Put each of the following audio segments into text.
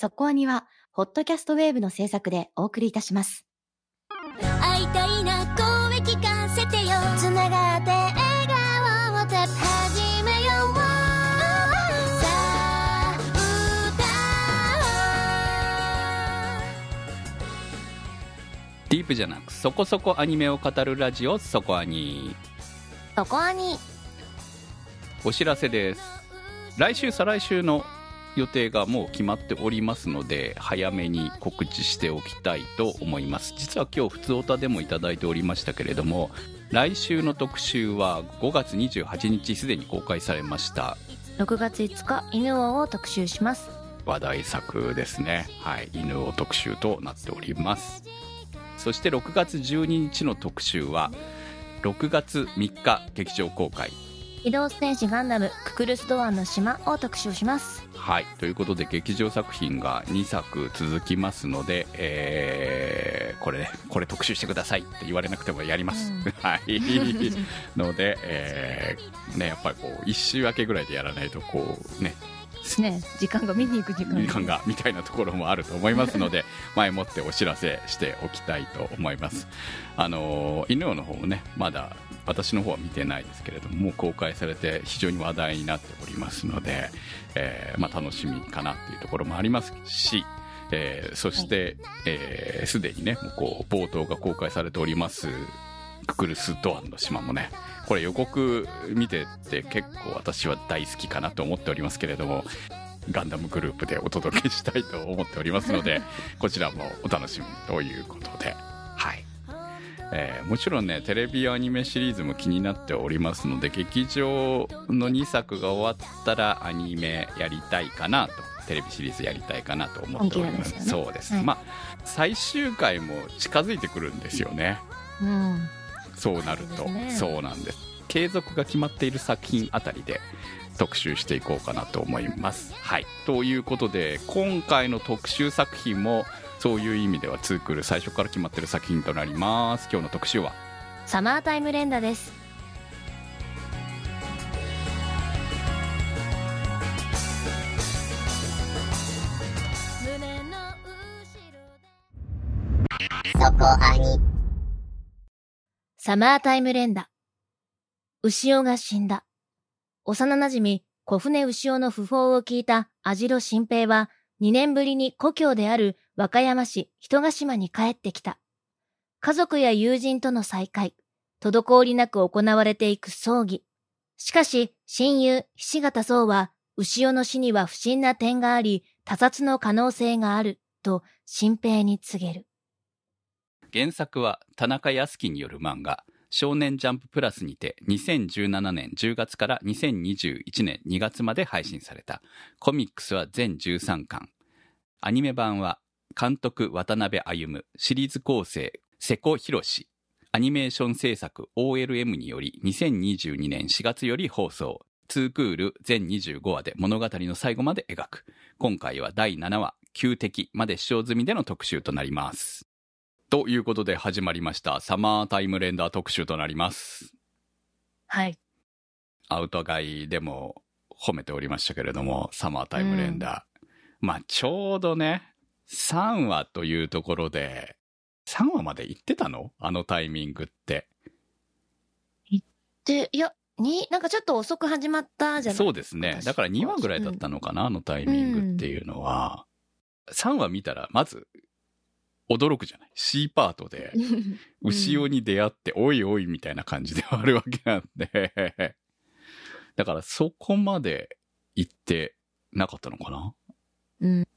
そこアニは、ホットキャストウェーブの制作でお送りいたします。会いたいな声聞かせてよ。つながって笑顔をた始めよう。さあディープじゃなくそこそこアニメを語るラジオそこアニそこアニお知らせです。来週再来週の予定がもう決まっておりますので早めに告知しておきたいと思います。実は今日普通オタでもいただいておりましたけれども来週の特集は5月28日すでに公開されました。6月5日犬王を特集します。話題作ですね。はい。犬王特集となっております。そして6月12日の特集は6月3日劇場公開機動戦士ガンダムククルス・ドアンの島を特集します。はいということで劇場作品が2作続きますので、えーこれねこれ特集してくださいって言われなくてもやります、うん。はい。ので、えーねやっぱりこう1週明けぐらいでやらないとこうね。ね時間が見に行く時間。時間がみたいなところもあると思いますので 前もってお知らせしておきたいと思います。あのー犬王の方もねまだ私の方は見てないですけれどももう公開されて非常に話題になっておりますので、えーまあ、楽しみかなっていうところもありますしえーそしてえーすで、にねもうこう冒頭が公開されておりますククルス・ドアンの島もねこれ予告見てて結構私は大好きかなと思っておりますけれどもガンダムグループでお届けしたいと思っておりますので こちらもお楽しみということで。はい、えーもちろんねテレビアニメシリーズも気になっておりますので劇場の2作が終わったらアニメやりたいかなとテレビシリーズやりたいかなと思っております。ね。そうです、はい。まあ最終回も近づいてくるんですよね。うん。そうなると。ね。そうなんです。継続が決まっている作品あたりで特集していこうかなと思います。はい。ということで今回の特集作品もそういう意味ではツークール最初から決まってる作品となります。今日の特集は？サマータイム連打です。サマータイム連打。牛尾が死んだ。幼馴染小船牛尾の訃報を聞いた網代新平は2年ぶりに故郷である和歌山市人ヶ島に帰ってきた家族や友人との再会、滞りなく行われていく葬儀。しかし、親友、菱形壮は、牛尾の死には不審な点があり、他殺の可能性がある、と、新平に告げる。原作は田中康樹による漫画「少年ジャンププラス」にて2017年10月から2021年2月まで配信されたコミックスは全13巻アニメ版は監督渡辺歩シリーズ構成瀬古博アニメーション制作 OLM により2022年4月より放送2クール全25話で物語の最後まで描く今回は第7話「旧敵」まで視聴済みでの特集となりますということで始まりましたサマータイムレンダー特集となります。はい。アウトガイでも褒めておりましたけれども、サマータイムレンダー。まあちょうどね、3話というところで、3話まで行ってたの？あのタイミングって。で、いや、に、なんかちょっと遅く始まったじゃないそうですね。私だから2話ぐらいだったのかな、あのタイミングっていうのは。3話見たら、まず、驚くじゃない ?C パートで。牛尾に出会って、おいおいみたいな感じではあるわけなんで、だからそこまで行ってなかったのかな？うん。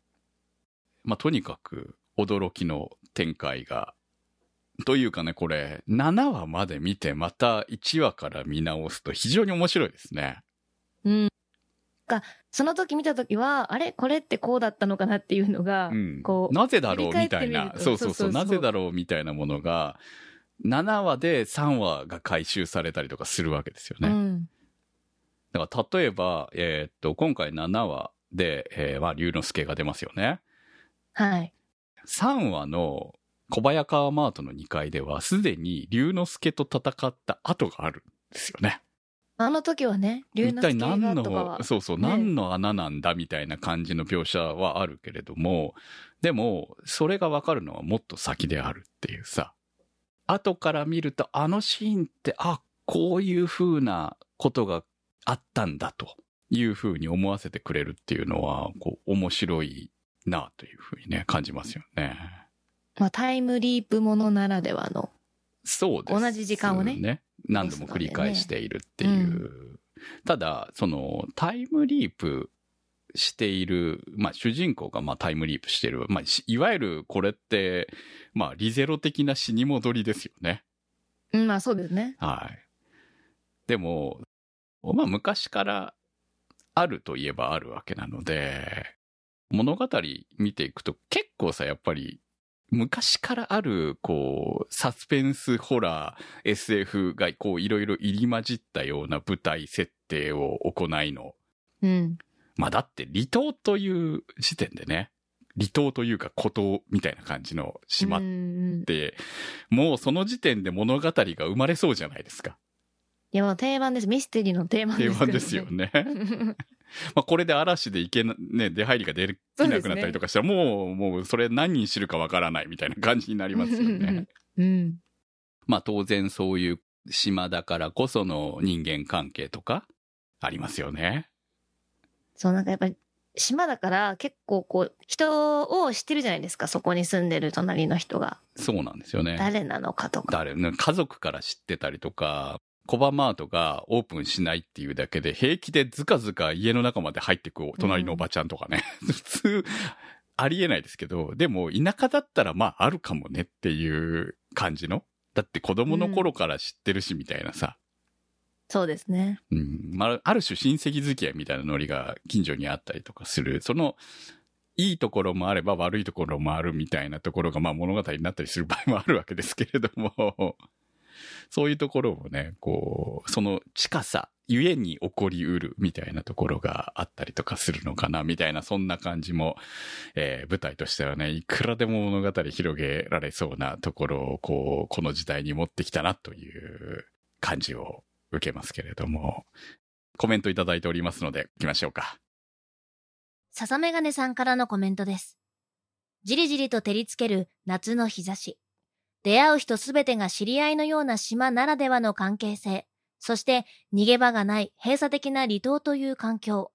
まあ、とにかく驚きの展開が、というかね、これ、7話まで見て、また1話から見直すと非常に面白いですね。うん。か、その時見た時は、あれ？これってこうだったのかなっていうのが、うんこうなぜだろうみたいな、そうそうそうなぜだろうみたいなものが、7話で3話が回収されたりとかするわけですよね。うん。だから例えば、えーっと、今回7話で、えーまあ、龍之介が出ますよね。はい。3話の小早川マートの2階では、すでに龍之介と戦った跡があるんですよね。あの時はね、龍一之介がとかはの、。そうそう、ね何の穴なんだみたいな感じの描写はあるけれども、でも、それがわかるのはもっと先であるっていうさ。後から見ると、あのシーンって、あ、こういう風なことがあったんだという風に思わせてくれるっていうのは、こう、面白いなという風にね、感じますよね。まあ、タイムリープものならではの。そうです、同じ時間をね何度も繰り返しているっていう。ただ、その、タイムリープしている、まあ、主人公がまあタイムリープしてる。まあ、しいわゆるこれって、まあ、リゼロ的な死に戻りですよね。うん、まあそうですね。はい。でも、まあ、昔からあるといえばあるわけなので、物語見ていくと結構さ、やっぱり、昔からある、こう、サスペンス、ホラー、SF が、こう、いろいろ入り混じったような舞台設定を行いの。うん。まあ、だって、離島という時点でね、離島というか孤島みたいな感じの島っうんうもうその時点で物語が生まれそうじゃないですか。いや、もう定番です。ミステリーの定番ですから定番ですよね。まあこれで嵐で行けな、ね、出入りができなくなったりとかしたら、もう、もうそれ何人知るかわからないみたいな感じになりますよね。うん。まあ当然そういう島だからこその人間関係とかありますよね。そう、なんかやっぱり、島だから結構こう、人を知ってるじゃないですか。そこに住んでる隣の人が。そうなんですよね。誰なのかとか。誰ね家族から知ってたりとか、コバマートがオープンしないっていうだけで平気でずかずか家の中まで入ってく隣のおばちゃんとかね。普通、ありえないですけど、でも田舎だったらまああるかもねっていう感じの。だって子供の頃から知ってるしみたいなさ。そうですね。うん。まあ、ある種親戚付き合いみたいなノリが近所にあったりとかする。その、いいところもあれば悪いところもあるみたいなところがまあ物語になったりする場合もあるわけですけれども、そういうところをね、こう、その近さ、ゆえに起こりうるみたいなところがあったりとかするのかな、みたいな、そんな感じも、えー舞台としてはね、いくらでも物語広げられそうなところを、こう、この時代に持ってきたなという感じを受けますけれども、コメントいただいておりますので、行きましょうか。笹メガネさんからのコメントです。じりじりと照りつける夏の日差し。出会う人すべてが知り合いのような島ならではの関係性。そして逃げ場がない閉鎖的な離島という環境。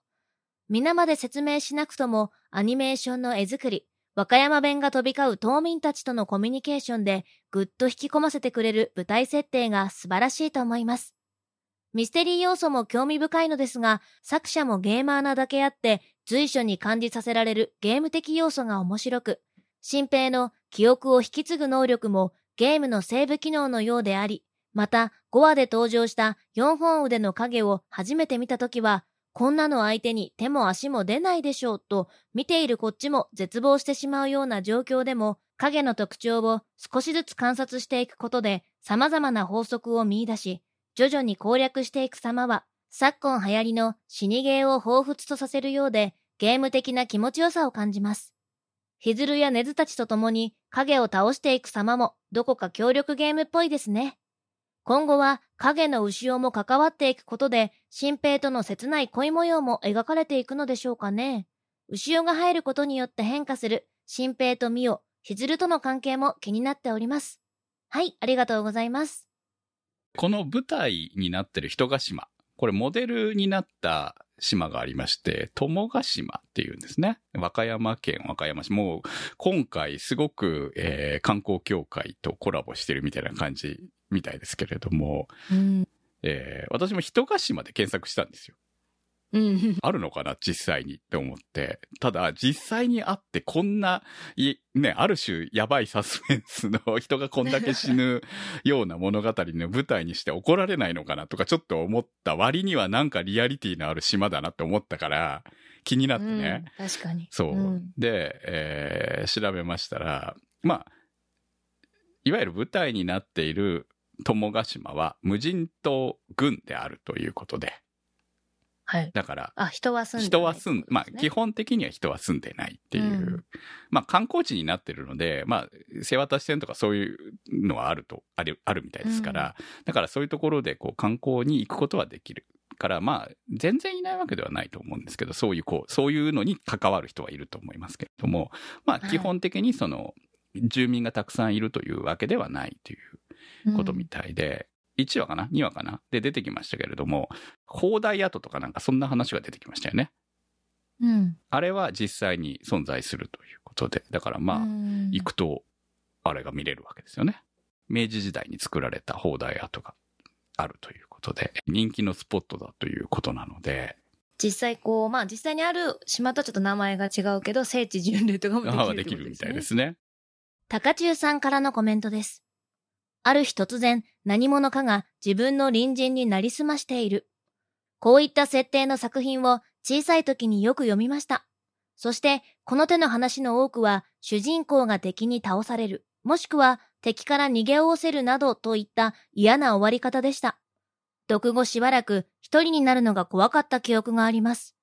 皆まで説明しなくともアニメーションの絵作り、和歌山弁が飛び交う島民たちとのコミュニケーションでぐっと引き込ませてくれる舞台設定が素晴らしいと思います。ミステリー要素も興味深いのですが、作者もゲーマーなだけあって、随所に感じさせられるゲーム的要素が面白く、新平の記憶を引き継ぐ能力もゲームのセーブ機能のようであり、また5話で登場した4本腕の影を初めて見たときは、こんなの相手に手も足も出ないでしょうと、見ているこっちも絶望してしまうような状況でも、影の特徴を少しずつ観察していくことで様々な法則を見出し、徐々に攻略していく様は、昨今流行りの死にゲーを彷彿とさせるようで、ゲーム的な気持ちよさを感じます。ヒズルやネズたちと共に影を倒していく様も、どこか協力ゲームっぽいですね。今後は影の牛尾も関わっていくことで、新平との切ない恋模様も描かれていくのでしょうかね。牛尾が入ることによって変化する、新平とミオ、ヒズルとの関係も気になっております。はい、ありがとうございます。この舞台になってる人ヶ島。これモデルになった島がありまして、友ヶ島っていうんですね。和歌山県和歌山市。もう今回すごく、えー観光協会とコラボしてるみたいな感じみたいですけれども、うん。えー私も人ヶ島で検索したんですよ。うん。あるのかな実際にって思って。ただ、実際にあってこんな、いね、ある種やばいサスペンスの人がこんだけ死ぬような物語の舞台にして怒られないのかなとかちょっと思った割にはなんかリアリティのある島だなって思ったから、気になってね。うん確かに。そう。んで、えー調べましたら、まあ、いわゆる舞台になっている友ヶ島は無人島軍であるということで、はい。だから、あ、人は住んで人は住ん、まあ、基本。本的には人は住んでないっていう、うんまあ、観光地になってるので、まあ、瀬渡し線とかそういうのはあると、ある、あるみたいですから、だからそういうところで、こう、観光に行くことはできる。から、まあ、全然いないわけではないと思うんですけど、そういう、こう、そういうのに関わる人はいると思いますけれども、まあ、はい基本的にその、住民がたくさんいるというわけではないということみたいで、1話かな ?2 話かな？で出てきましたけれども、砲台跡とかなんかそんな話が出てきましたよね。うん。あれは実際に存在するということで、だからまあ、うん行くと、あれが見れるわけですよね。明治時代に作られた砲台跡があるということで、人気のスポットだということなので、実際こう、まあ実際にある島とちょっと名前が違うけど、聖地巡礼とかもできるああ、ってことできるみたいねですね。高中さんからのコメントです。ある日突然、何者かが自分の隣人になりすましている。こういった設定の作品を小さい時によく読みました。そして、この手の話の多くは、主人公が敵に倒される、もしくは敵から逃げおおせるなどといった嫌な終わり方でした。読後しばらく一人になるのが怖かった記憶があります。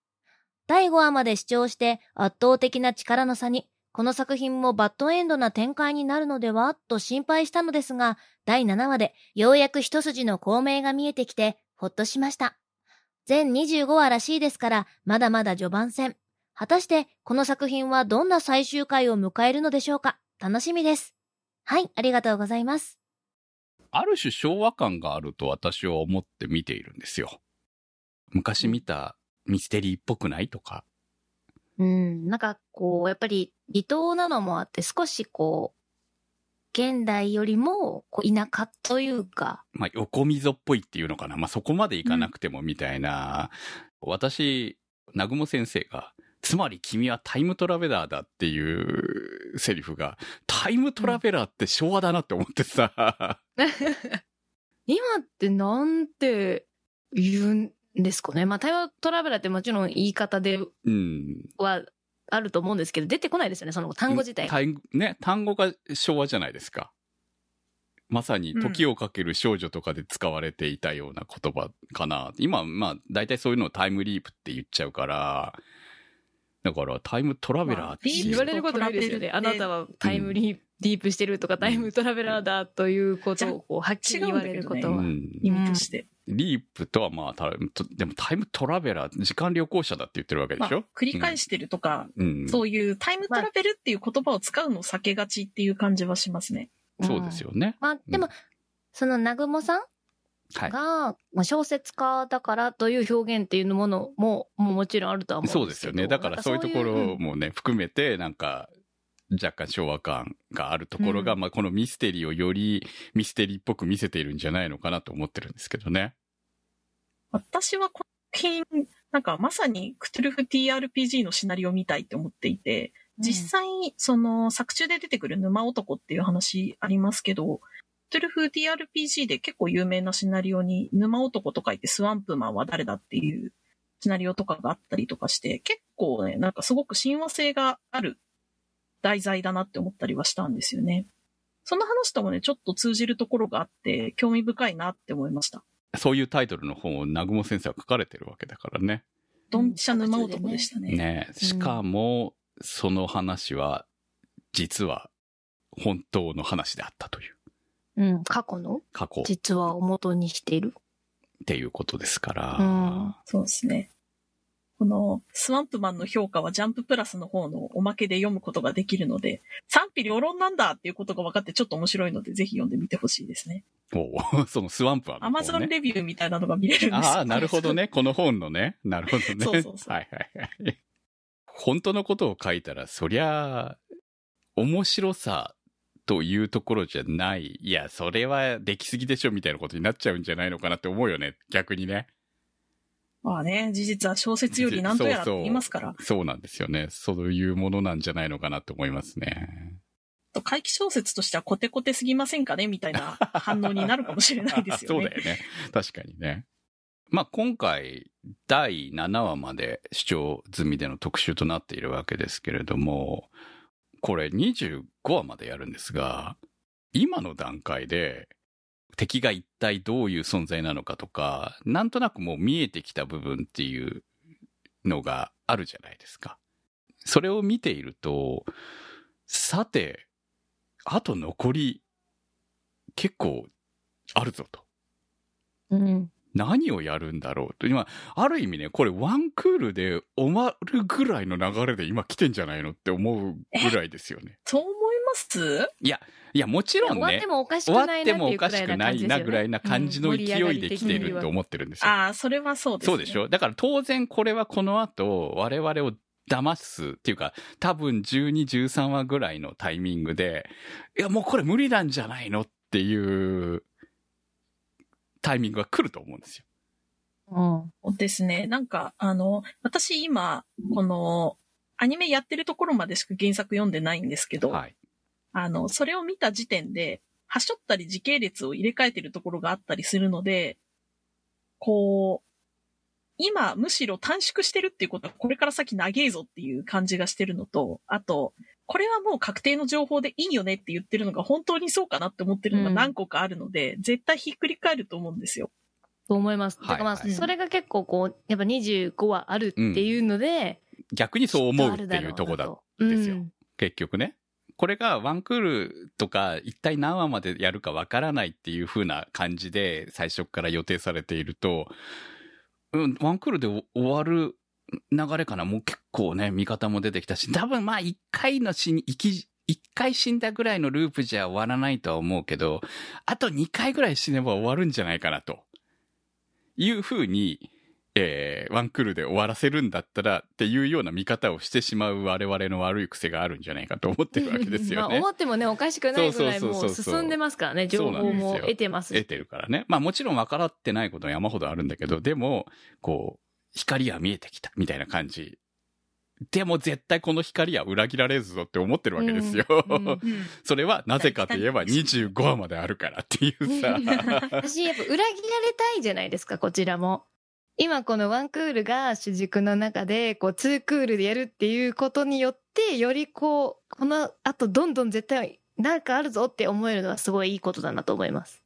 第5話まで視聴して圧倒的な力の差にこの作品もバッドエンドな展開になるのではと心配したのですが、第7話でようやく一筋の光明が見えてきて、ほっとしました。全25話らしいですから、まだまだ序盤戦。果たして、この作品はどんな最終回を迎えるのでしょうか？楽しみです。はい、ありがとうございます。ある種昭和感があると私は思って見ているんですよ。昔見たミステリーっぽくないとか。うん、なんかこう、やっぱり離島なのもあって少しこう、現代よりもこう田舎というか、まあ、横溝っぽいっていうのかな。まあ、そこまでいかなくてもみたいな。私、南雲先生が、つまり君はタイムトラベラーだっていうセリフが、タイムトラベラーって昭和だなって思ってさ、今ってなんて言うんですかね。まあ、タイムトラベラーってもちろん言い方でうん。はあると思うんですけど、出てこないですよね、その単語自体が。単ね、単語が昭和じゃないですか。まさに時をかける少女とかで使われていたような言葉かな。今、まあ、大体そういうのをタイムリープって言っちゃうから、だからタイムトラベラーってまあ言われることないですよね。あなたはタイムリーディープしてるとか、タイムトラベラーだということをこうはっきり言われることは。うん意味として。リープとはまあ、でもタイムトラベラー、時間旅行者だって言ってるわけでまあしょ、、繰り返してるとか、うん。そういうタイムトラベルっていう言葉を使うのを避けがちっていう感じはしますね。そうですよね。まあ、でも、その南雲さんはい。が、まあ、小説家だからという表現っていうものも、もちろんあるとは思そううんでけど。ですすよね。だからそういうところもね、含めて、なんか、若干昭和感があるところが、うんまあこのミステリーをよりミステリーっぽく見せているんじゃないのかなと思ってるんですけどね。私はこの作品、なんかまさにクトゥルフ TRPG のシナリオみたいって思っていて、実際、その作中で出てくる沼男っていう話ありますけど、クトゥルフ TRPG で結構有名なシナリオに沼男と書いてスワンプマンは誰だっていうシナリオとかがあったりとかして、結構ね、なんかすごく親和性がある題材だなって思ったりはしたんですよね。その話ともね、ちょっと通じるところがあって、興味深いなって思いました。そういうタイトルの本を南雲先生は書かれてるわけだからね。ドンピシャ沼男でしたね。ねしかも、その話は、実は、本当の話であったという、うん、過去の？過去っ実話を元にしている？ていうことですから、うんそうですね。このスワンプマンの評価はジャンププラスの方のおまけで読むことができるので、賛否両論なんだっていうことが分かってちょっと面白いので、ぜひ読んでみてほしいですね。おう そのスワンプは、アマゾンレビューみたいなのが見れるんですよ。ああ、なるほど。ね。この本のね。なるほどね。そうそうそうはいはいはい。本当のことを書いたら、そりゃ、面白さというところじゃない。いや、それはできすぎでしょみたいなことになっちゃうんじゃないのかなって思うよね。逆にね。まあね、事実は小説より何とやら言いますから、そうなんですよね。そういうものなんじゃないのかなと思いますね。と怪奇小説としてはコテコテすぎませんかねみたいな反応になるかもしれないですよね。そうだよね。確かにね。まあ今回、第7話まで視聴済みでの特集となっているわけですけれども、これ25話までやるんですが、今の段階で、敵が一体どういう存在なのかとか、なんとなくもう見えてきた部分っていうのがあるじゃないですか。それを見ていると、さて、あと残り結構あるぞと。うん。何をやるんだろうと。今、ある意味ね、これワンクールで終わるぐらいの流れで今来てんじゃないのって思うぐらいですよね。そう思います？いや、いや、もちろんね終わって、もおかしく終わないなってってもおかしくない。なぐらいな感じの勢いで来てるとう思ってるんですよ。ああ、それはそうです、ね。そうでしょ？だから当然これはこの後、我々を騙すっていうか、多分12、13話ぐらいのタイミングで、いや、もうこれ無理なんじゃないのっていうタイミングが来ると思うんですよ。うですね。なんか、あの、私今、この、アニメやってるところまでしか原作読んでないんですけど、はい。あの、それを見た時点で、はしょったり時系列を入れ替えてるところがあったりするので、こう、今、むしろ短縮してるっていうことは、これから先長えぞっていう感じがしてるのと、あと、これはもう確定の情報でいいよねって言ってるのが本当にそうかなって思ってるのが何個かあるので、絶対ひっくり返ると思うんですよ。と思います。はい。てかまあ、はい。それが結構こう、やっぱ25はあるっていうので、逆にそう思うっていうとこだですよ。うん結局ね。これがワンクールとか一体何話までやるかわからないっていう風な感じで最初から予定されていると、うん、ワンクールで終わる流れかな？もう結構ね、味方も出てきたし、多分まあ一回の死に、生き、一回死んだぐらいのループじゃ終わらないとは思うけど、あと二回ぐらい死ねば終わるんじゃないかなと。いう風に、えー、ワンクールで終わらせるんだったらっていうような見方をしてしまう我々の悪い癖があるんじゃないかと思ってるわけですよまあ、ね終。わってもね、おかしくないぐらいもう進んでますからね、情報も得てますし。得てるからね。まあもちろん分からってないことは山ほどあるんだけど、でも、こう、光は見えてきたみたいな感じ。でも絶対この光は裏切られるぞって思ってるわけですよ。うんうん それはなぜかといえば25話まであるからっていうさ。私、やっぱ裏切られたいじゃないですか、こちらも。今このワンクールが主軸の中で、こう、ツークールでやるっていうことによって、よりこう、この後どんどん絶対なんかあるぞって思えるのはすごいいいことだなと思います。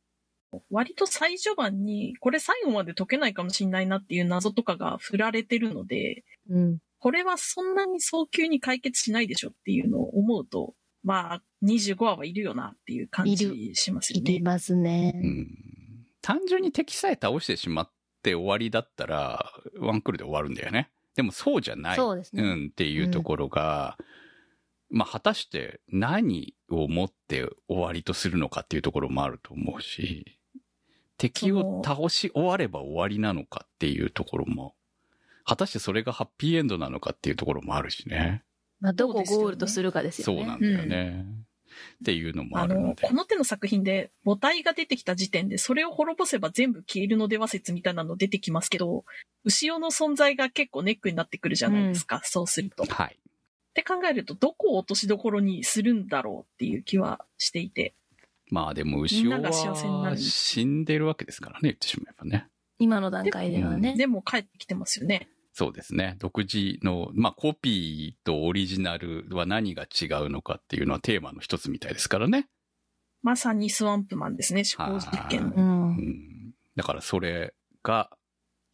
割と最序盤に、これ最後まで解けないかもしれないなっていう謎とかが振られてるので、うん。これはそんなに早急に解決しないでしょっていうのを思うと、まあ、25話はいるよなっていう感じしますよね。いりますね。うん単純に敵さえ倒してしまって終わりだったら、ワンクールで終わるんだよね。でもそうじゃない。そうですねん、っていうところが、まあ果たして何をもって終わりとするのかっていうところもあると思うし、敵を倒し終われば終わりなのかっていうところも、果たしてそれがハッピーエンドなのかっていうところもあるしね。まあ、どこをゴールとするかですよね。そうなんだよね。っていうのもあるので。この手の作品で母体が出てきた時点で、それを滅ぼせば全部消えるのでは説みたいなの出てきますけど、牛尾の存在が結構ネックになってくるじゃないですか、そうすると。っはい。て考えると、どこを落としどころにするんだろうっていう気はしていて。まあでも牛尾みんなが幸せになはる死んでるわけですからね、言ってしまえばね。今の段階ではね。でも帰ってきてますよね。そうですね。独自の、まあコピーとオリジナルは何が違うのかっていうのはテーマの一つみたいですからね。まさにスワンプマンですね、思考実験う。の。うんん。だからそれが、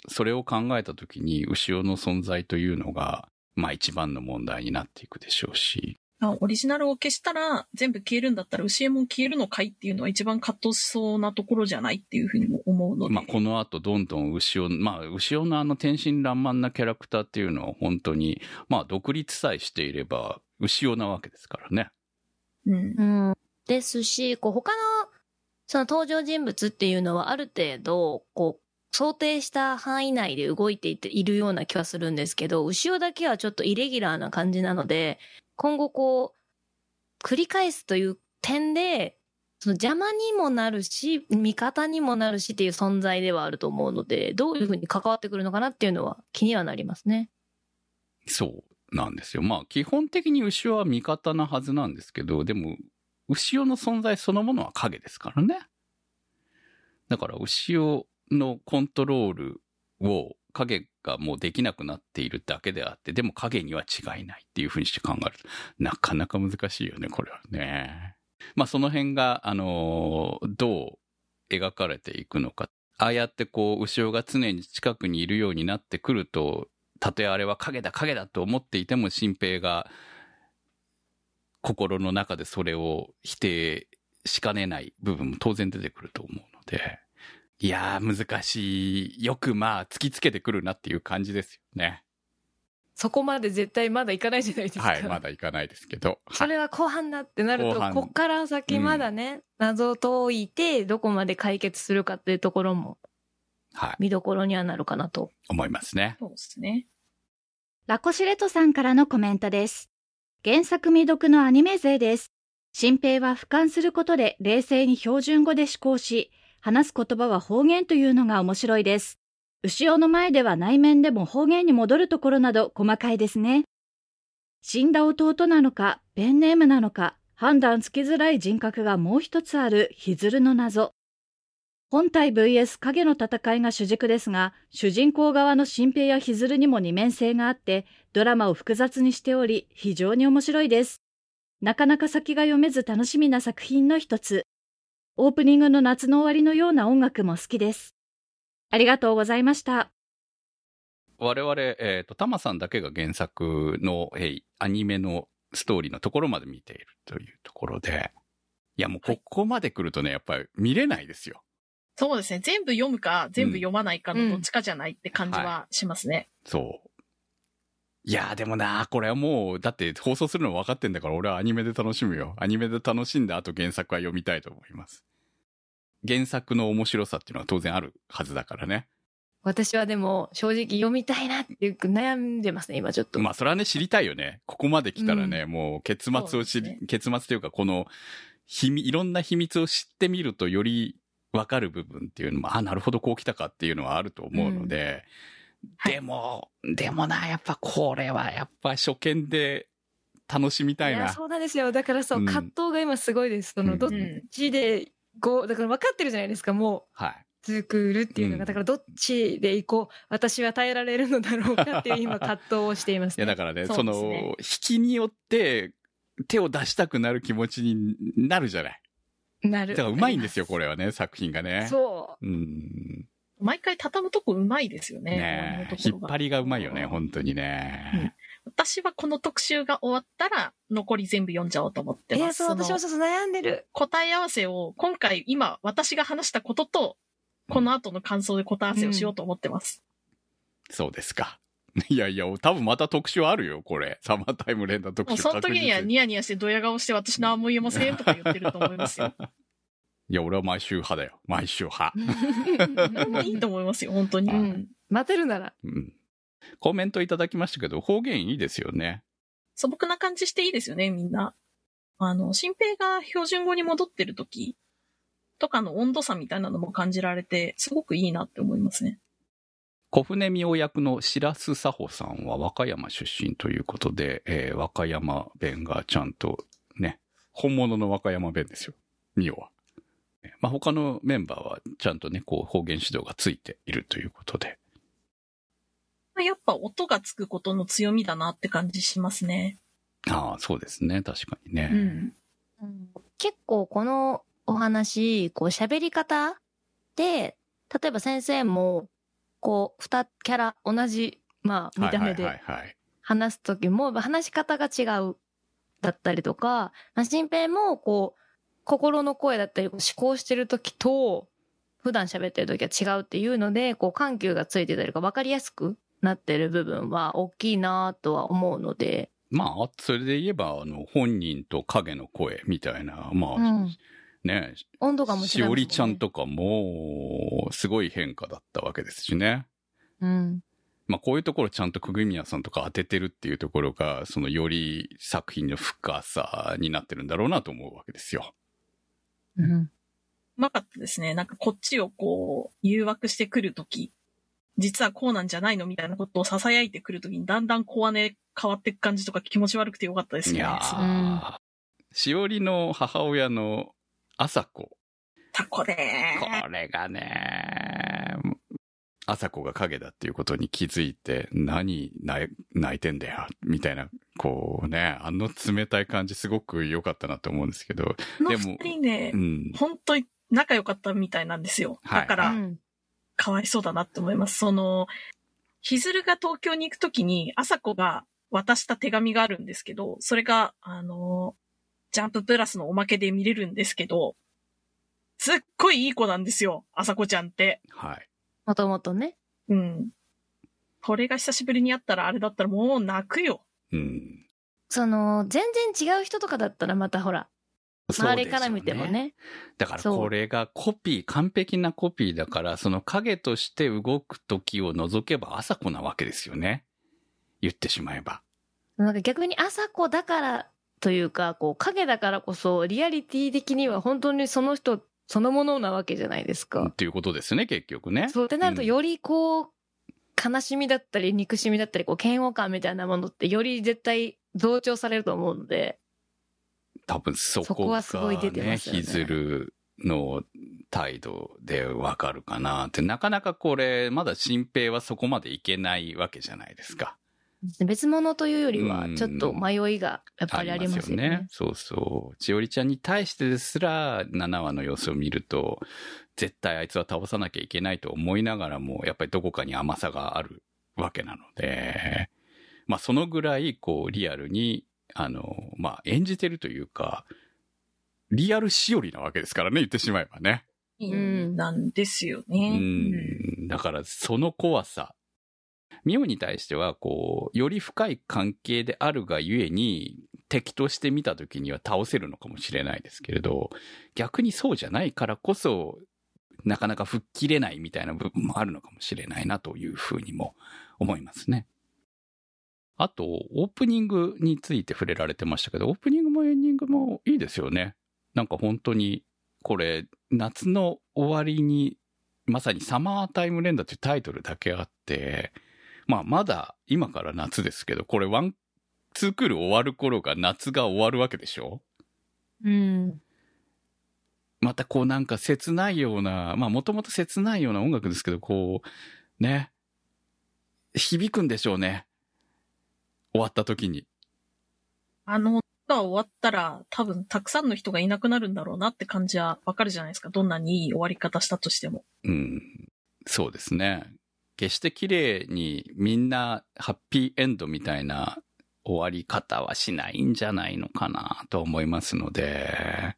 それを考えたときに牛尾の存在というのが、まあ一番の問題になっていくでしょうし。あオリジナルを消したら全部消えるんだったら牛右衛門消えるのかいっていうのは一番葛藤しそうなところじゃないっていうふうにも思うので。まあこの後どんどん牛尾、まあ牛尾のあの天真爛漫なキャラクターっていうのは本当に、まあ独立さえしていれば牛尾なわけですからね。うん。うん。ですし、こう他の、その登場人物っていうのはある程度、こう、想定した範囲内で動いていているような気はするんですけど、後ろだけはちょっとイレギュラーな感じなので、今後こう、繰り返すという点で、その邪魔にもなるし、味方にもなるしっていう存在ではあると思うので、どういうふうに関わってくるのかなっていうのは気にはなりますね。そうなんですよ。まあ基本的に牛は味方なはずなんですけど、でも牛尾の存在そのものは影ですからね。だから牛尾のコントロールを影がもうできなくなっているだけであって、でも影には違いないっていうふうにして考えると、なかなか難しいよね、これはね。まあその辺が、あのーどう描かれていくのか。ああやってこう、牛尾が常に近くにいるようになってくると、たとえあれは影だ影だと思っていても、新平が心の中でそれを否定しかねない部分も当然出てくると思うので、いやー難しい。よくまあ突きつけてくるなっていう感じですよね。そこまで絶対まだいかないじゃないですか。はい、まだいかないですけど。それは後半だってなると、こっから先まだね、謎を解いて、どこまで解決するかっていうところもはい、見どころにはなるかなと。思いますね。そうですね。ラコシュレトさんからのコメントです。原作未読のアニメ勢です。新平は俯瞰することで冷静に標準語で思考し、話す言葉は方言というのが面白いです。牛尾の前では内面でも方言に戻るところなど細かいですね。死んだ弟なのか、ペンネームなのか、判断つきづらい人格がもう一つあるヒズルの謎。本体 VS 影の戦いが主軸ですが、主人公側の新平やヒズルにも二面性があって、ドラマを複雑にしており、非常に面白いです。なかなか先が読めず楽しみな作品の一つ。オープニングの夏の終わりのような音楽も好きです。ありがとうございました。我々、えっ、と、タマさんだけが原作の、えーアニメのストーリーのところまで見ているというところで、いやもうここまで来るとね、やっぱり見れないですよ。そうですね。全部読むか、全部読まないかのどっちかじゃないって感じはしますね。そう。いやーでもなーこれはもう、だって放送するの分かってんだから俺はアニメで楽しむよ。アニメで楽しんだ後原作は読みたいと思います。原作の面白さっていうのは当然あるはずだからね。私はでも正直読みたいなっていう悩んでますね、今ちょっと。まあそれはね知りたいよね。ここまで来たらね、もう結末を知り、そうです結末というかこの秘密、いろんな秘密を知ってみるとより分かる部分っていうのも、あ、なるほどこう来たかっていうのはあると思うので、はいでも、でもな、やっぱこれはやっぱ初見で楽しみたいな。いや、そうなんですよ。だからそう、うん葛藤が今すごいです。その、うんどっちで、こう、だから分かってるじゃないですか、もう。はい。作るっていうのが、うんだからどっちで行こう、私は耐えられるのだろうかっていう 今葛藤をしています、いやだからね、そそうですの、ね引きによって手を出したくなる気持ちになるじゃない。なる。だからうまいんですよ、これ。れはね、作品がね。そうん。毎回畳むとこうまいですよね。ね引っ張りがうまいよね、本当にね。私はこの特集が終わったら、残り全部読んじゃおうと思ってう。いや、ます。そう、その私もそうそう悩んでる。答え合わせを、今回、今、私が話したことと、この後の感想で答え合わせをしようと思ってます。そうですか。いやいや、多分また特集あるよ、これ。サマータイム連打特集もうその時にはニヤニヤしてドヤ顔して私何も言えませんとか言ってると思いますよ。いや、俺は毎週派だよ。毎週派。いいと思いますよ、本当に。ううんん。待てるなら。うん。コメントいただきましたけど、方言いいですよね。素朴な感じしていいですよね、みんな。あの、新平が標準語に戻ってる時とかの温度差みたいなのも感じられて、すごくいいなって思いますね。小船美夫役の白洲佐穂さんは和歌山出身ということで、えー和歌山弁がちゃんとね、本物の和歌山弁ですよ。美夫は。まあ、他のメンバーはちゃんとね、こう方言指導がついているということで。まあやっぱ音がつくことの強みだなって感じしますね。ああ、そうですね。確かにね。うん。結構このお話、こう喋り方で、例えば先生も、こう、二キャラ同じ、まあ、見た目で。話すときも、話し方が違うだったりとか、まあ、新平も、こう、心の声だったり、思考してるときと、普段喋ってるときは違うっていうので、こう、緩急がついてたりとか、分かりやすくなってる部分は大きいなとは思うので、まあ、それで言えば、あの、本人と影の声みたいな、まあ、うんね、温度感も違いますしもんねおりちゃんとかも、すごい変化だったわけですしね。うん。まあ、こういうところちゃんと久組宮さんとか当ててるっていうところが、そのより作品の深さになってるんだろうなと思うわけですよ。うん。うまかったですね。なんかこっちをこう、誘惑してくるとき、実はこうなんじゃないのみたいなことを囁いてくるときに、だんだん小姉変わっていく感じとか気持ち悪くてよかったですね。いやすごいー、しおりの母親の朝子。タコでこれがね、朝子が影だっていうことに気づいて、何泣い泣いてんだよ、みたいな、こうね、あの冷たい感じすごく良かったなと思うんですけど、でも二人ねう、ん。本当に仲良かったみたいなんですよ。はいだから、うんかわいそうだなって思います。その、ひずるが東京に行くときに、朝子が渡した手紙があるんですけど、それが、あの、ジャンププラスのおまけで見れるんですけど、すっごいいい子なんですよ、朝子ちゃんって。はい。もともとね。うん。これが久しぶりに会ったらあれだったらもう泣くよ。うん。その、全然違う人とかだったらまたほら、周りから見てもね。だからこれがコピー、完璧なコピーだから、その影として動く時を除けば朝子なわけですよね。言ってしまえば。なんか逆に朝子だからというか、こう影だからこそ、リアリティ的には本当にその人そのものなわけじゃないですか。っていうことですね、結局ね。そうってなると、うんよりこう、悲しみだったり、憎しみだったり、こう、嫌悪感みたいなものって、より絶対増長されると思うので、多分そそこがこはすごい出てね、ますよねひずるの態度でわかるかなって、なかなかこれ、まだ新平はそこまでいけないわけじゃないですか。別物というよりはう、んちょっと迷いがやっぱりありますよね。そうそう。千織ちゃんに対してですら、7話の様子を見ると、絶対あいつは倒さなきゃいけないと思いながらも、やっぱりどこかに甘さがあるわけなので、まあそのぐらい、こう、リアルに、あの、まあ演じてるというか、リアルしおりなわけですからね、言ってしまえばね。んなんですようね。ん。だから、その怖さ。ミオに対しては、こう、より深い関係であるがゆえに、敵として見た時には倒せるのかもしれないですけれど、逆にそうじゃないからこそ、なかなか吹っ切れないみたいな部分もあるのかもしれないなというふうにも思いますね。あと、オープニングについて触れられてましたけど、オープニングもエンディングもいいですよね。なんか本当に、これ、夏の終わりに、まさにサマータイム連打というタイトルだけあって、まあまだ今から夏ですけど、これワン、ツークール終わる頃が夏が終わるわけでしょ？うん。またこうなんか切ないような、まあもともと切ないような音楽ですけど、こう、ね、響くんでしょうね。終わった時に。あの、が終わったら多分たくさんの人がいなくなるんだろうなって感じはわかるじゃないですか。どんなにいい終わり方したとしても。うん、そうですね。決して綺麗にみんなハッピーエンドみたいな終わり方はしないんじゃないのかなと思いますので、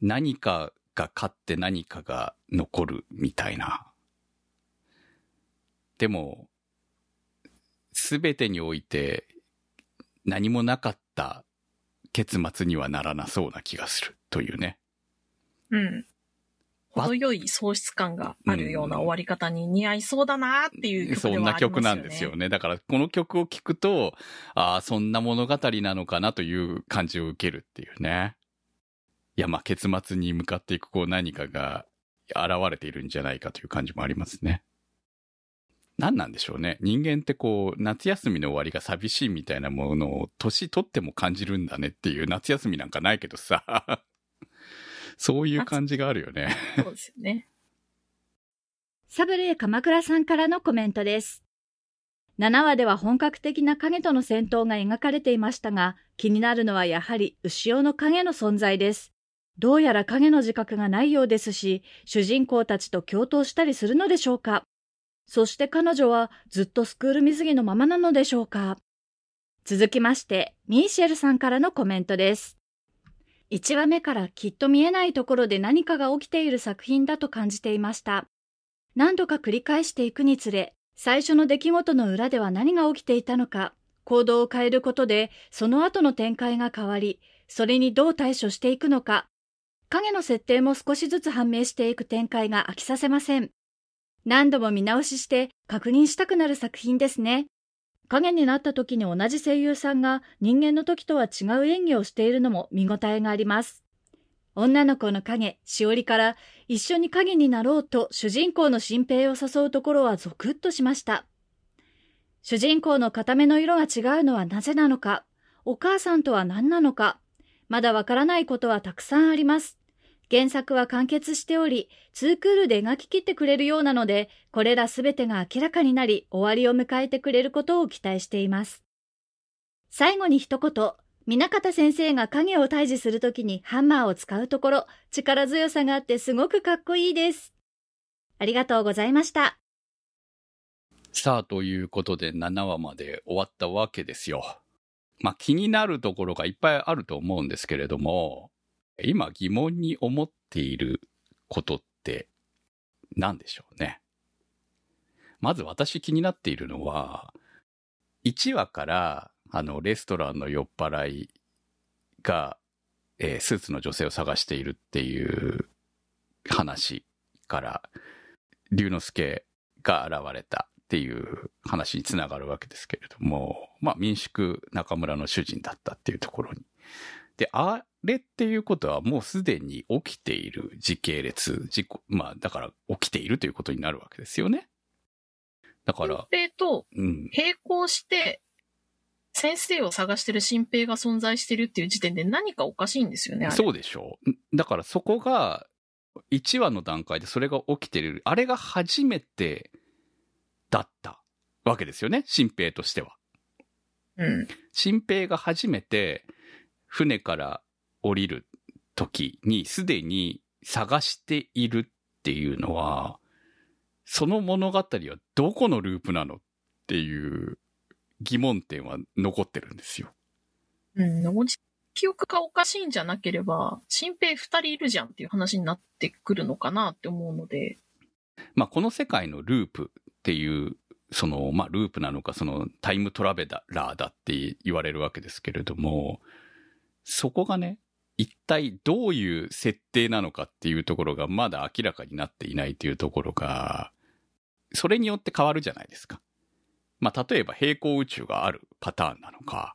何かが勝って何かが残るみたいな。でも、すべてにおいて何もなかった結末にはならなそうな気がするというね。うん。わ程よい喪失感があるような終わり方に似合いそうだなっていう曲そんなではありますよね。曲なんですよね。だからこの曲を聴くと、ああ、そんな物語なのかなという感じを受けるっていうね。いや、まあ結末に向かっていくこう何かが現れているんじゃないかという感じもありますね。何なんでしょうね。人間ってこう、夏休みの終わりが寂しいみたいなものを年取っても感じるんだねっていう夏休みなんかないけどさ。そういう感じがあるよね。そうですよね。サブレー鎌倉さんからのコメントです。7話では本格的な影との戦闘が描かれていましたが、気になるのはやはり牛尾の影の存在です。どうやら影の自覚がないようですし、主人公たちと共闘したりするのでしょうかそして彼女はずっとスクール水着のままなのでしょうか続きまして、ミーシェルさんからのコメントです。1話目からきっと見えないところで何かが起きている作品だと感じていました。何度か繰り返していくにつれ、最初の出来事の裏では何が起きていたのか、行動を変えることで、その後の展開が変わり、それにどう対処していくのか、影の設定も少しずつ判明していく展開が飽きさせません。何度も見直しして確認したくなる作品ですね。影になった時に同じ声優さんが人間の時とは違う演技をしているのも見応えがあります。女の子の影、しおりから一緒に影になろうと主人公の新平を誘うところはゾクッとしました。主人公の片目の色が違うのはなぜなのか、お母さんとは何なのか、まだわからないことはたくさんあります。原作は完結しており、ツークールで描き切ってくれるようなので、これらすべてが明らかになり、終わりを迎えてくれることを期待しています。最後に一言、南方先生が影を退治するときにハンマーを使うところ、力強さがあってすごくかっこいいです。ありがとうございました。さあ、ということで7話まで終わったわけですよ。まあ気になるところがいっぱいあると思うんですけれども、今疑問に思っていることって何でしょうね？まず私気になっているのは、1話からあのレストランの酔っ払いが、えースーツの女性を探しているっていう話から、龍之介が現れたっていう話につながるわけですけれども、まあ民宿中村の主人だったっていうところに。で、あれっていうことはもうすでに起きている時系列、事故、まあだから起きているということになるわけですよね。だから、新平とうん。並行して、先生を探してる新平が存在してるっていう時点で何かおかしいんですよね。そうでしょう。だからそこが、1話の段階でそれが起きてる、あれが初めてだったわけですよね、新平としては。うん。新平が初めて船から降りる時にすでに探しているっていうのは、その物語はどこのループなのっていう疑問点は残ってるんですよ。うん。記憶がおかしいんじゃなければ、新平二人いるじゃんっていう話になってくるのかなって思うので、まあ、この世界のループっていう、その、まあ、ループなのか、その、タイムトラベラーだって言われるわけですけれども、そこがね、一体どういう設定なのかっていうところがまだ明らかになっていないというところが、それによって変わるじゃないですか。まあ、例えば平行宇宙があるパターンなのか、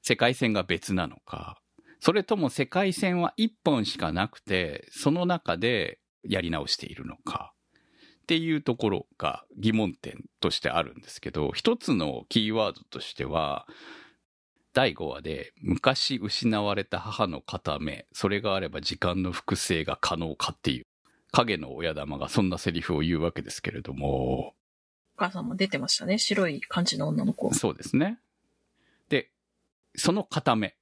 世界線が別なのか、それとも世界線は一本しかなくて、その中でやり直しているのかっていうところが疑問点としてあるんですけど、一つのキーワードとしては、第5話で昔失われた母の片目、それがあれば時間の複製が可能かっていう、影の親玉がそんなセリフを言うわけですけれども、お母さんも出てましたね。白い感じの女の子。そうですね。で、その片目。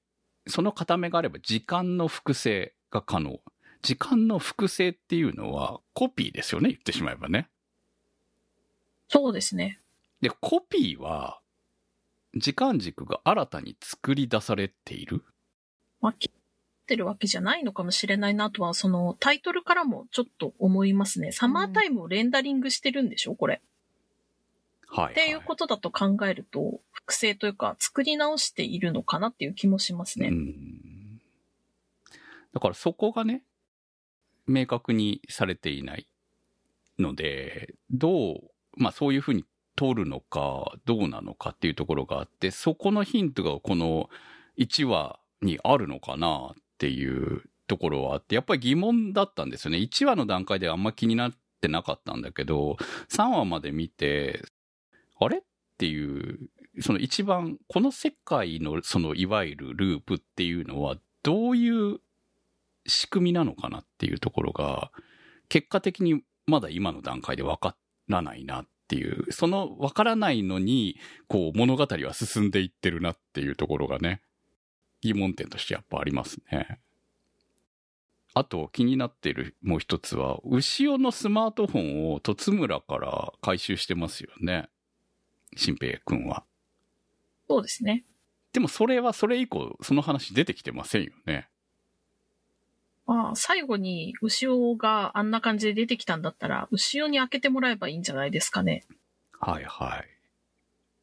その片目があれば時間の複製が可能。時間の複製っていうのはコピーですよね、言ってしまえばね。そうですね。で、コピーは、時間軸が新たに作り出されている？まあ、切ってるわけじゃないのかもしれないなとは、そのタイトルからもちょっと思いますね。サマータイムをレンダリングしてるんでしょこれ。はい、はい。っていうことだと考えると、複製というか作り直しているのかなっていう気もしますね。うん。だからそこがね、明確にされていないので、どう、まあそういうふうに通るのか、どうなのかっていうところがあって、そこのヒントがこの1話にあるのかなっていうところはあって、やっぱり疑問だったんですよね。1話の段階ではあんま気になってなかったんだけど、3話まで見て、あれっていう、その一番、この世界のそのいわゆるループっていうのはどういう仕組みなのかなっていうところが、結果的にまだ今の段階でわからないなっていう、そのわからないのに、こう物語は進んでいってるなっていうところがね、疑問点としてやっぱありますね。あと気になっているもう一つは、牛尾のスマートフォンを戸村から回収してますよね。新平くんは。そうですね。でもそれはそれ以降、その話出てきてませんよね。まあ、最後に牛尾があんな感じで出てきたんだったら、牛尾に開けてもらえばいいんじゃないですかね。はいはい。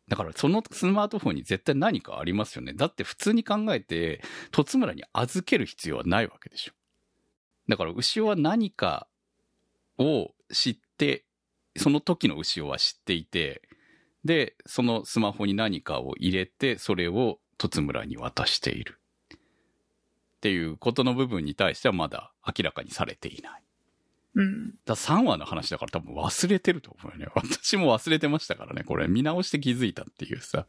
だからそのスマートフォンに絶対何かありますよね。だって普通に考えて、戸村に預ける必要はないわけでしょ。だから牛尾は何かを知って、その時の牛尾は知っていて、で、そのスマホに何かを入れて、それを戸村に渡している。っていうことの部分に対してはまだ明らかにされていない。うん。だ3話の話だから多分忘れてると思うよね。私も忘れてましたからね。これ見直して気づいたっていうさ。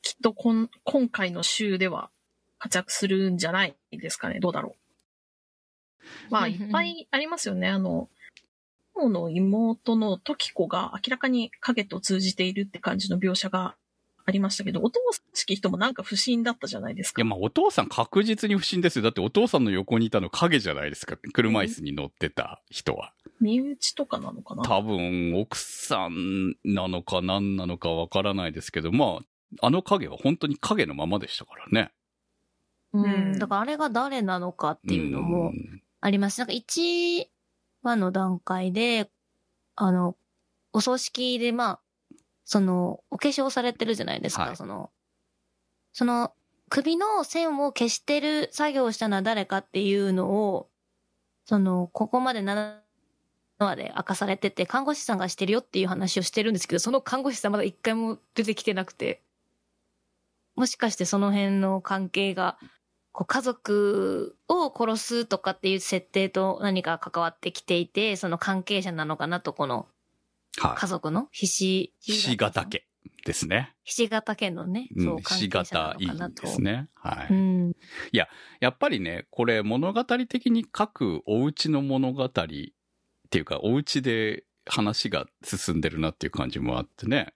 きっとこん今回の週では活躍するんじゃないですかね。どうだろう。まあ、いっぱいありますよね。あの、の妹の時子が明らかに影と通じているって感じの描写がありましたけど、お父さんらしき人もなんか不審だったじゃないですか。いや、まあ、お父さん確実に不審ですよ。だってお父さんの横にいたの影じゃないですか。車椅子に乗ってた人は。身内とかなのかな？多分、奥さんなのか何なのかわからないですけど、まあ、あの影は本当に影のままでしたからね。うん。だからあれが誰なのかっていうのもあります。なんか1話の段階で、あの、お葬式でまあ、その、お化粧されてるじゃないですか、はいその、その、首の線を消してる作業をしたのは誰かっていうのを、その、ここまで7話で明かされてて、看護師さんがしてるよっていう話をしてるんですけど、その看護師さんまだ一回も出てきてなくて、もしかしてその辺の関係が、こう家族を殺すとかっていう設定と何か関わってきていて、その関係者なのかなと、このはい。家族のひし、ひし形。家ですね。ひし形家のね、うんそう、ひし関係者な形いいと。ですね。はい。うん。やっぱりね、これ物語的に各お家の物語っていうか、お家で話が進んでるなっていう感じもあってね。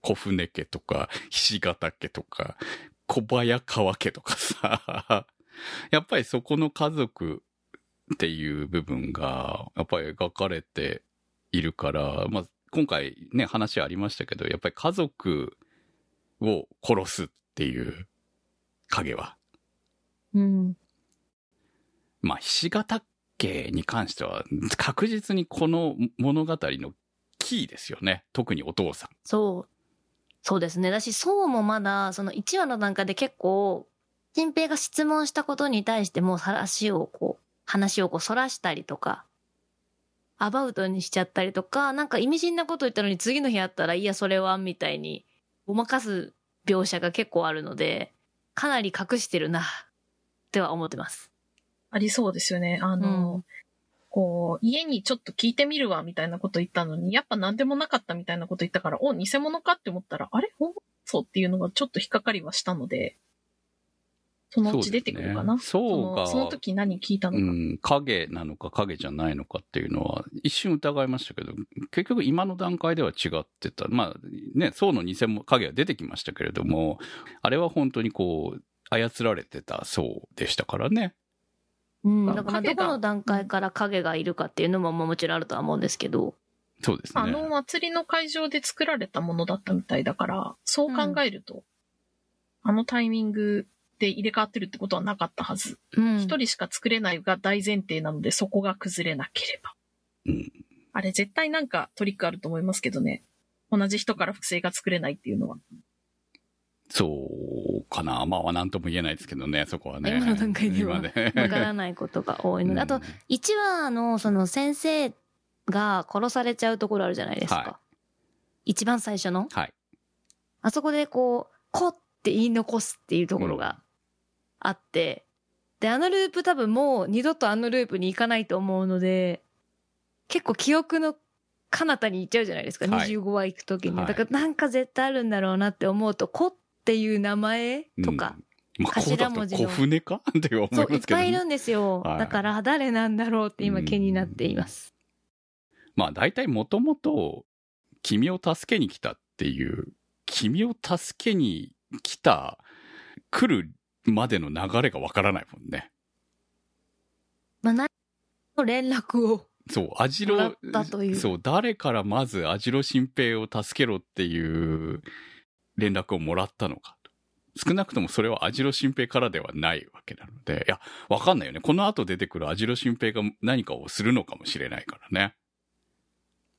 小船家とか、ひし形家とか、小早川家とかさ。やっぱりそこの家族っていう部分が、やっぱり描かれているから、まあ、今回ね、話ありましたけど、やっぱり家族を殺すっていう影はうん。まあ、ひし形家に関しては、確実にこの物語のキーですよね。特にお父さん。そう。そうですね。だし、そうもまだ、その1話の段階で結構、新平が質問したことに対してもう話をこう、話をこう、そらしたりとか、アバウトにしちゃったりとか、なんか意味深なこと言ったのに次の日あったら、いや、それは、みたいに、ごまかす描写が結構あるので、かなり隠してるな、っては思ってます。ありそうですよね。あの、うんこう、家にちょっと聞いてみるわ、みたいなこと言ったのに、やっぱ何でもなかったみたいなこと言ったから、お、偽物かって思ったら、あれ本そうっていうのがちょっと引っかかりはしたので、そのうち出てくるかな？そうか。のその時何聞いたのか。うん、影なのか影じゃないのかっていうのは一瞬疑いましたけど、結局今の段階では違ってた。まあね、宋の偽物影は出てきましたけれども、あれは本当にこう、操られてた宋でしたからね。うん。まあだから、どこの段階から影がいるかっていうのももちろんあるとは思うんですけど、そうですね。あの祭りの会場で作られたものだったみたいだから、そう考えると、あのタイミングで入れ替わってるってことはなかったはず。うん。一、人しか作れないが大前提なので、そこが崩れなければ。うんあれ絶対なんかトリックあると思いますけどね。同じ人から複製が作れないっていうのは。そうかな。まあ、なんとも言えないですけどね、そこはね。今の段階ではわからないことが多いので、あとうん、1話のその先生が殺されちゃうところあるじゃないですか。は一番最初の。はい。あそこでこう、こって言い残すっていうところがあって、で、あのループ多分もう二度とあのループに行かないと思うので、結構記憶の彼方に行っちゃうじゃないですか、はい。25話行くときに。はい。だからなんか絶対あるんだろうなって思うと、こっていう名前とか、うん、まあ、頭文字の。小船か？って思いそう、いますけど、ね。っぱいいるんですよ。はい。だから誰なんだろうって今気になっています。まあ大体もともと君を助けに来たっていう、君を助けに来た、来るまでの流れがわからないもんね。まあ、何の連絡を。そう、アジロもらったというそう、誰からまずアジロ新平を助けろっていう連絡をもらったのかと。少なくともそれはアジロ新平からではないわけなので、いや、わかんないよね。この後出てくるアジロ新平が何かをするのかもしれないからね。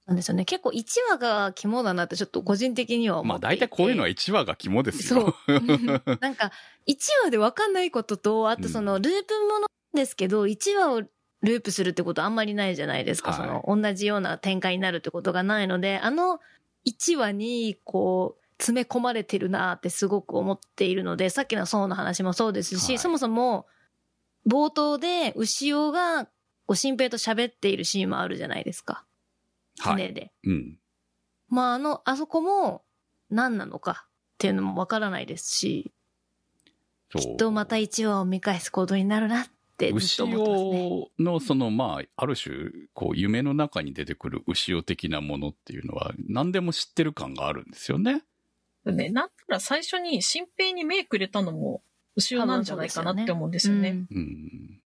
なんですよね。結構1話が肝だなってちょっと個人的には思まあっていて。大体こういうのは1話が肝ですよ。そう。なんか、1話で分かんないことと、あとその、ループものですけど、1話をループするってことあんまりないじゃないですか。はいその、同じような展開になるってことがないので、あの1話に、こう、詰め込まれてるなってすごく思っているので、さっきのそうの話もそうですし、はいそもそも、冒頭で、牛尾が、こう、新平と喋っているシーンもあるじゃないですか。はい。船で。うん。まあ、あの、あそこも何なのかっていうのもわからないですし、きっとまた1話を見返すことになるなってずっ思ってね。尾のそのまあ、ある種、こう、夢の中に出てくる牛尾的なものっていうのは、何でも知ってる感があるんですよね。ね、なんたら最初に新平に目くれたのも、後ろなんじゃないかなって思うんですよね。うんうん。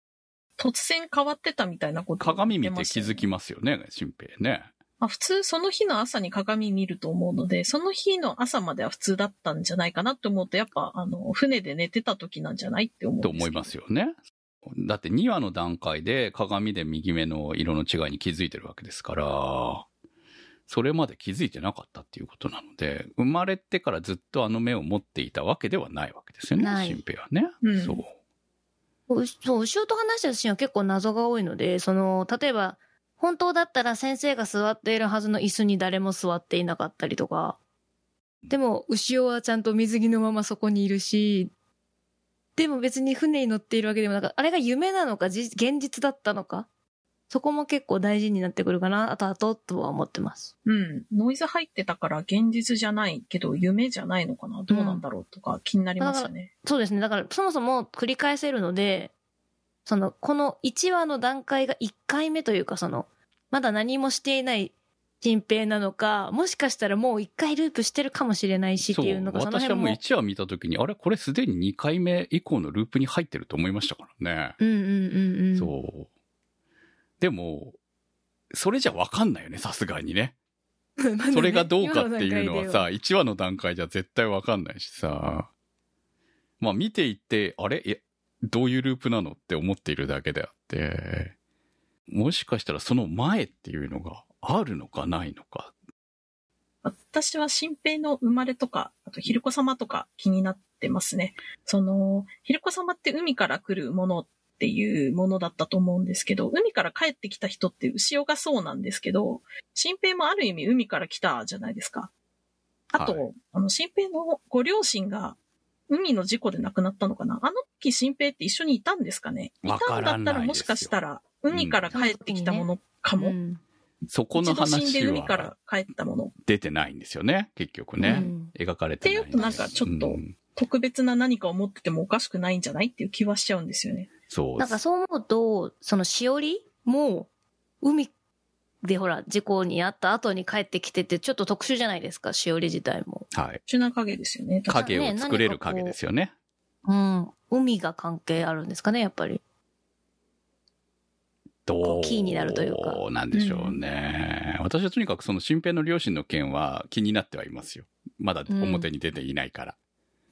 突然変わってたみたいなこと鏡見て気づきますよね、新平ね。まあ、普通その日の朝に鏡見ると思うので、その日の朝までは普通だったんじゃないかなって思うと、やっぱ、あの、船で寝てた時なんじゃないって思うんですけどと思いますよね。だって2話の段階で鏡で右目の色の違いに気づいてるわけですから、それまで気づいてなかったっていうことなので、生まれてからずっとあの目を持っていたわけではないわけですよね、新平はね。うんそう。うそう、牛尾と話してるシーンは結構謎が多いので、その、例えば、本当だったら先生が座っているはずの椅子に誰も座っていなかったりとか、でも、牛尾はちゃんと水着のままそこにいるし、でも別に船に乗っているわけでもなく、あれが夢なのか、じ現実だったのか、そこも結構大事になってくるかな、あとあととは思ってます。うん。ノイズ入ってたから現実じゃないけど夢じゃないのかなどうなんだろうとか気になりますよね。そうですね。だから、そもそも繰り返せるので、その、この1話の段階が1回目というか、その、まだ何もしていない新平なのか、もしかしたらもう1回ループしてるかもしれないしっていうのが、その私はもう辺も。1話見たときに、あれこれすでに2回目以降のループに入ってると思いましたからね。うんうんうんうん。そう。でも、それじゃわかんないよね、さすがにね。それがどうかっていうのはさ、1話の段階じゃ絶対わかんないしさ。まあ見ていって、あれ？え、どういうループなのって思っているだけであって、もしかしたらその前っていうのがあるのかないのか。私は新平の生まれとか、あと、ひるこ様とか気になってますね。その、ひるこ様って海から来るものっていうものだったと思うんですけど、海から帰ってきた人って牛尾がそうなんですけど、新平もある意味海から来たじゃないですか。あと、はあの、新平のご両親が海の事故で亡くなったのかなあの時新平って一緒にいたんですかね？いわたんだったらもしかしたら海から帰ってきたものかも。うんそこの一度死んで話海からは帰ったもの。出てないんですよね、結局ね。うん描かれてない。っていうとなんかちょっとうん特別な何かを持っててもおかしくないんじゃないっていう気はしちゃうんですよね。そう。なんかそう思うと、そのしおりも、海でほら、事故にあった後に帰ってきてて、ちょっと特殊じゃないですか、しおり自体も。はい。特殊な影ですよね。影を作れる影ですよね。うん。海が関係あるんですかね、やっぱり。どうキーになるというかなんでしょうね。私はとにかくその新平の両親の件は気になってはいますよ。まだ表に出ていないから。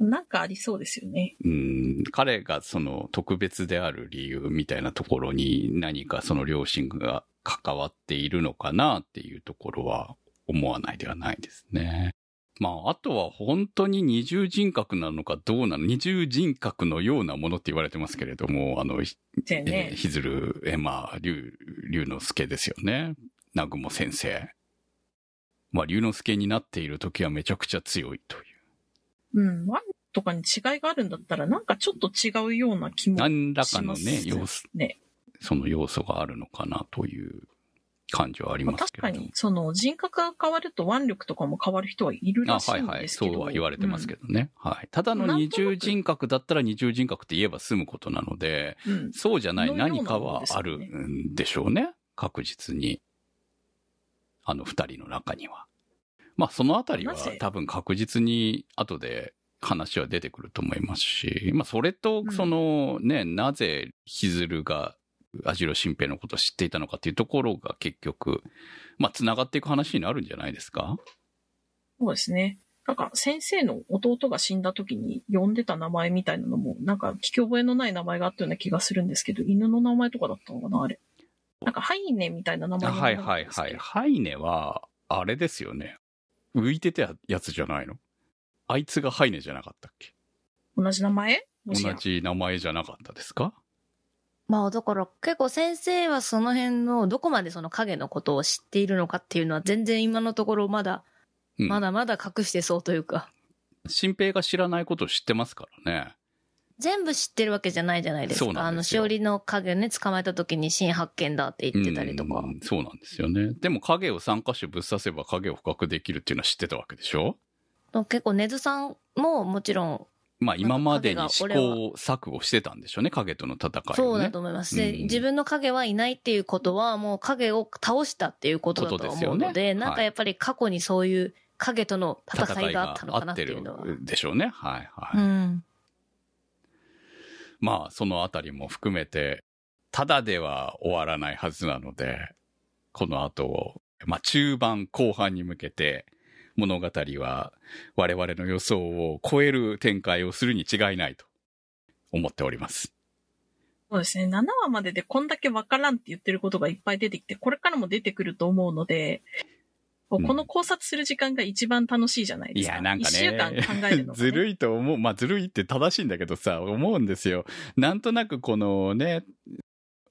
なんかありそうですよね。うん、彼がその特別である理由みたいなところに何かその両親が関わっているのかなっていうところは思わないではないですね。まあ、あとは本当に二重人格なのかどうなの二重人格のようなものって言われてますけれども、あの、ですよえーね。ひずる、えーまあ、竜、竜之介ですよね。南雲先生。まあ、竜之介になっている時はめちゃくちゃ強いという。うん。ワンとかに違いがあるんだったら、なんかちょっと違うような気も何らかのしね、ます要素、ね。その要素があるのかなという感じはありますけれども確かに、。その人格が変わると腕力とかも変わる人はいるあらしいんはいはい。ですけど。そうは言われてますけど。どね。はい。ただの二重人格だったら二重人格って言えば済むことなので、うん。そうじゃない何かはあるんでしょうね。確実に。あの二人の中には。まあそのあたりは多分確実に後で話は出てくると思いますし、まあそれとうんそのね、なぜひずるが網代新平のことを知っていたのかっていうところが結局、まあ繋がっていく話になるんじゃないですか？そうですね。なんか先生の弟が死んだ時に呼んでた名前みたいなのも、なんか聞き覚えのない名前があったような気がするんですけど、犬の名前とかだったのかなあれ。なんかハイネみたいな名前のはいはいはい。ハイネは、あれですよね。浮いてたやつじゃないの？あいつがハイネじゃなかったっけ？同じ名前？同やじ名前じゃなかったですか？まあだから結構先生はその辺のどこまでその影のことを知っているのかっていうのは全然今のところまだ、うんまだまだ隠してそうというか、新平が知らないことを知ってますからね。全部知ってるわけじゃないじゃないですか。あの、しおりの影をね、捕まえた時に新発見だって言ってたりとか。うんそうなんですよね。でも影を3箇所ぶっ刺せば影を捕獲できるっていうのは知ってたわけでしょ？結構根津さんももちろんまあ今までに試行錯誤してたんでしょうね、影との戦いをね。そうだと思います。で、うん自分の影はいないっていうことは、もう影を倒したっていうことだと思うので、でねなんかやっぱり過去にそういう影との戦いがあったのかなっていうのは。でしょうね。はいはい。うん。まあ、そのあたりも含めて、ただでは終わらないはずなので、この後、まあ中盤後半に向けて、物語は我々の予想を超える展開をするに違いないと思っております。そうですね。7話まででこんだけわからんって言ってることがいっぱい出てきて、これからも出てくると思うので、この考察する時間が一番楽しいじゃないですか。いや、なんか一週間ね考えるの、が、ね。ずるいと思う。まあ、ずるいって正しいんだけどさ、思うんですよ。なんとなくこのね、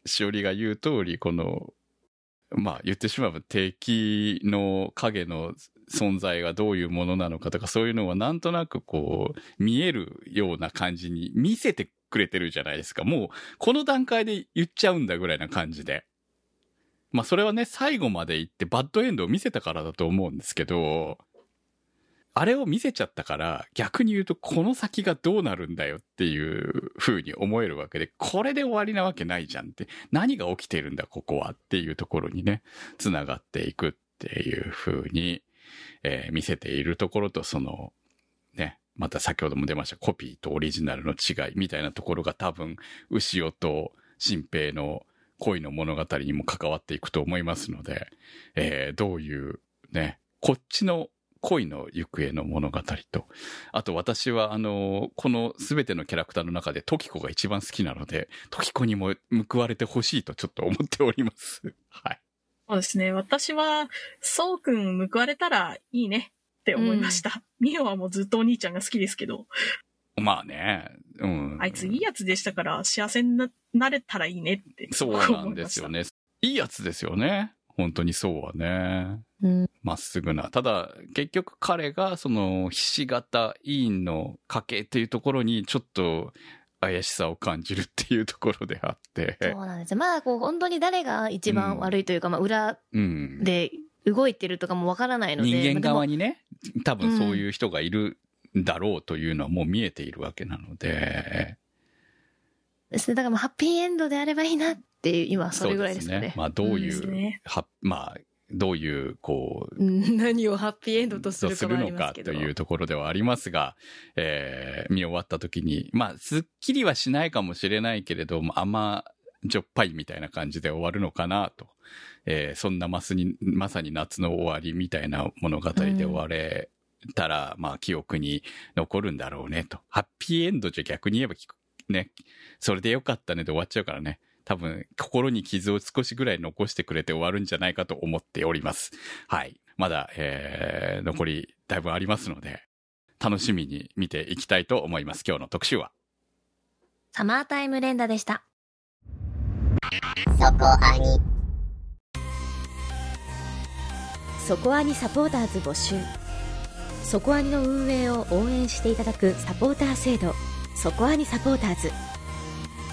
しおりが言う通り、この、まあ、言ってしまえば敵の影の存在がどういうものなのかとか、そういうのはなんとなくこう、見えるような感じに見せてくれてるじゃないですか。もう、この段階で言っちゃうんだぐらいな感じで。まあ、それはね、最後まで行ってバッドエンドを見せたからだと思うんですけど、あれを見せちゃったから、逆に言うとこの先がどうなるんだよっていう風に思えるわけで、これで終わりなわけないじゃんって、何が起きてるんだここはっていうところにね、繋がっていくっていう風に、えー見せているところと、その、ね、また先ほども出ましたコピーとオリジナルの違いみたいなところが多分、牛尾と新平の恋の物語にも関わっていくと思いますので、えーどういうね、こっちの恋の行方の物語と、あと私はあの、この全てのキャラクターの中でトキコが一番好きなので、トキコにも報われてほしいとちょっと思っております。はい。そうですね。私は、そうくん報われたらいいねって思いました。ミオはもうずっとお兄ちゃんが好きですけど、まあね、うん。あいついいやつでしたから幸せにななれたらいいねって。そうなんですよ。ね。いいやつですよね。本当にそうはね。うん。まっすぐな。ただ、結局彼が、その、ひし形委員の家系っていうところに、ちょっと、怪しさを感じるっていうところであって。そうなんですよ。まだこう、本当に誰が一番悪いというか、まあ、裏うん。で動いてるとかもわからないので。人間側に。にね、多分そういう人がいるんだろうというのはもう見えているわけなので。ですね。だからもうハッピーエンドであればいいなっていう、今それぐらいですかね。まあどういですう、ねは、まあ、どういう、こう、うん何をハッピーエンドとするかのかと。いうところではありますが、えー見終わった時に、まあ、すっきりはしないかもしれないけれども、甘じょっぱいみたいな感じで終わるのかなと。えーそんなマスに、まさに夏の終わりみたいな物語で終われたら、まあ、記憶に残るんだろうねと。ハッピーエンドじゃ逆に言えばき、ね、それでよかったねで終わっちゃうからね。多分、心に傷を少しぐらい残してくれて終わるんじゃないかと思っております。はい。まだ、えー、残りだいぶありますので、楽しみに見ていきたいと思います。今日の特集は。サマータイム連打でした。そこアニそこアニサポーターズ募集そこアニの運営を応援していただくサポーター制度そこアニサポーターズ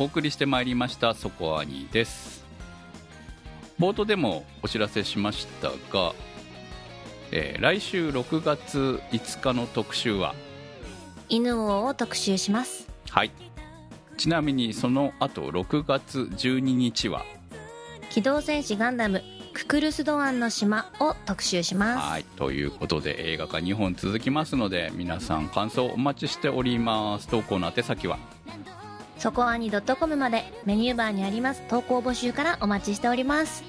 お送りしてまいりました、そこアニです。冒頭でもお知らせしましたが、えー来週6月5日の特集は、犬王を特集します。はい。ちなみにその後6月12日は、機動戦士ガンダム、ククルスドアンの島を特集します。はい。ということで映画が2本続きますので、皆さん感想お待ちしております。投稿の宛先は、そこアニ .com までメニューバーにあります投稿募集からお待ちしております。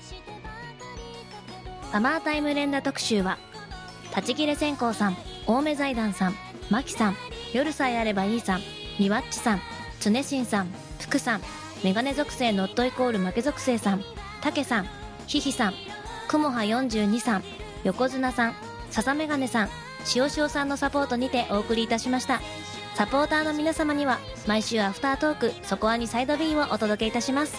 サマータイム連打特集は、立ち切れ線香さん、青梅財団さん、マキさん、夜さえあればいいさん、みわっちさん、つねしんさん、福さん、メガネ属性ノットイコール負け属性さん、たけさん、ひひさん、くもは42さん、横綱さん、ささメガネさん、しおしおさんのサポートにてお送りいたしました。サポーターの皆様には毎週アフタートーク「そこはにサイドビ B」をお届けいたします。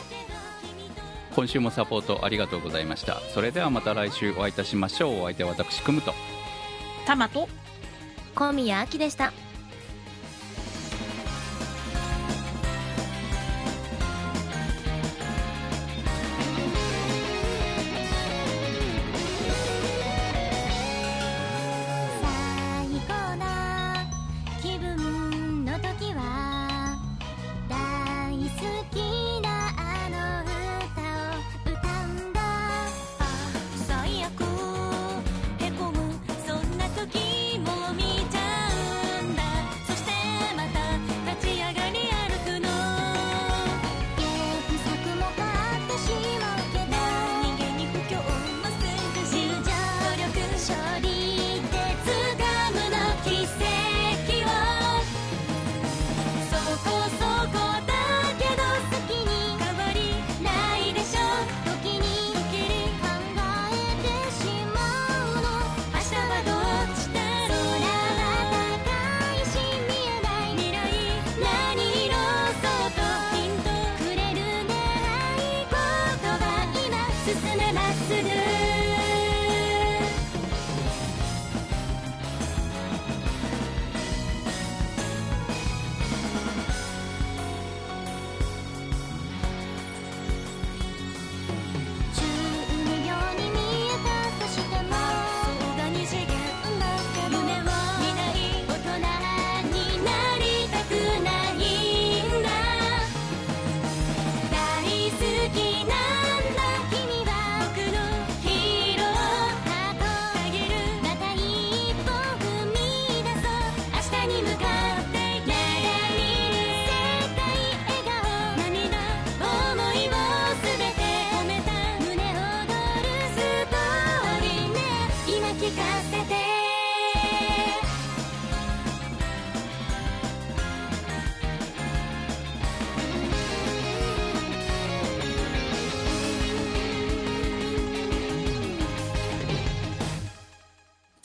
今週もサポートありがとうございました。それではまた来週お会いいたしましょう。お相手は私組むと。たまと小宮あきでした。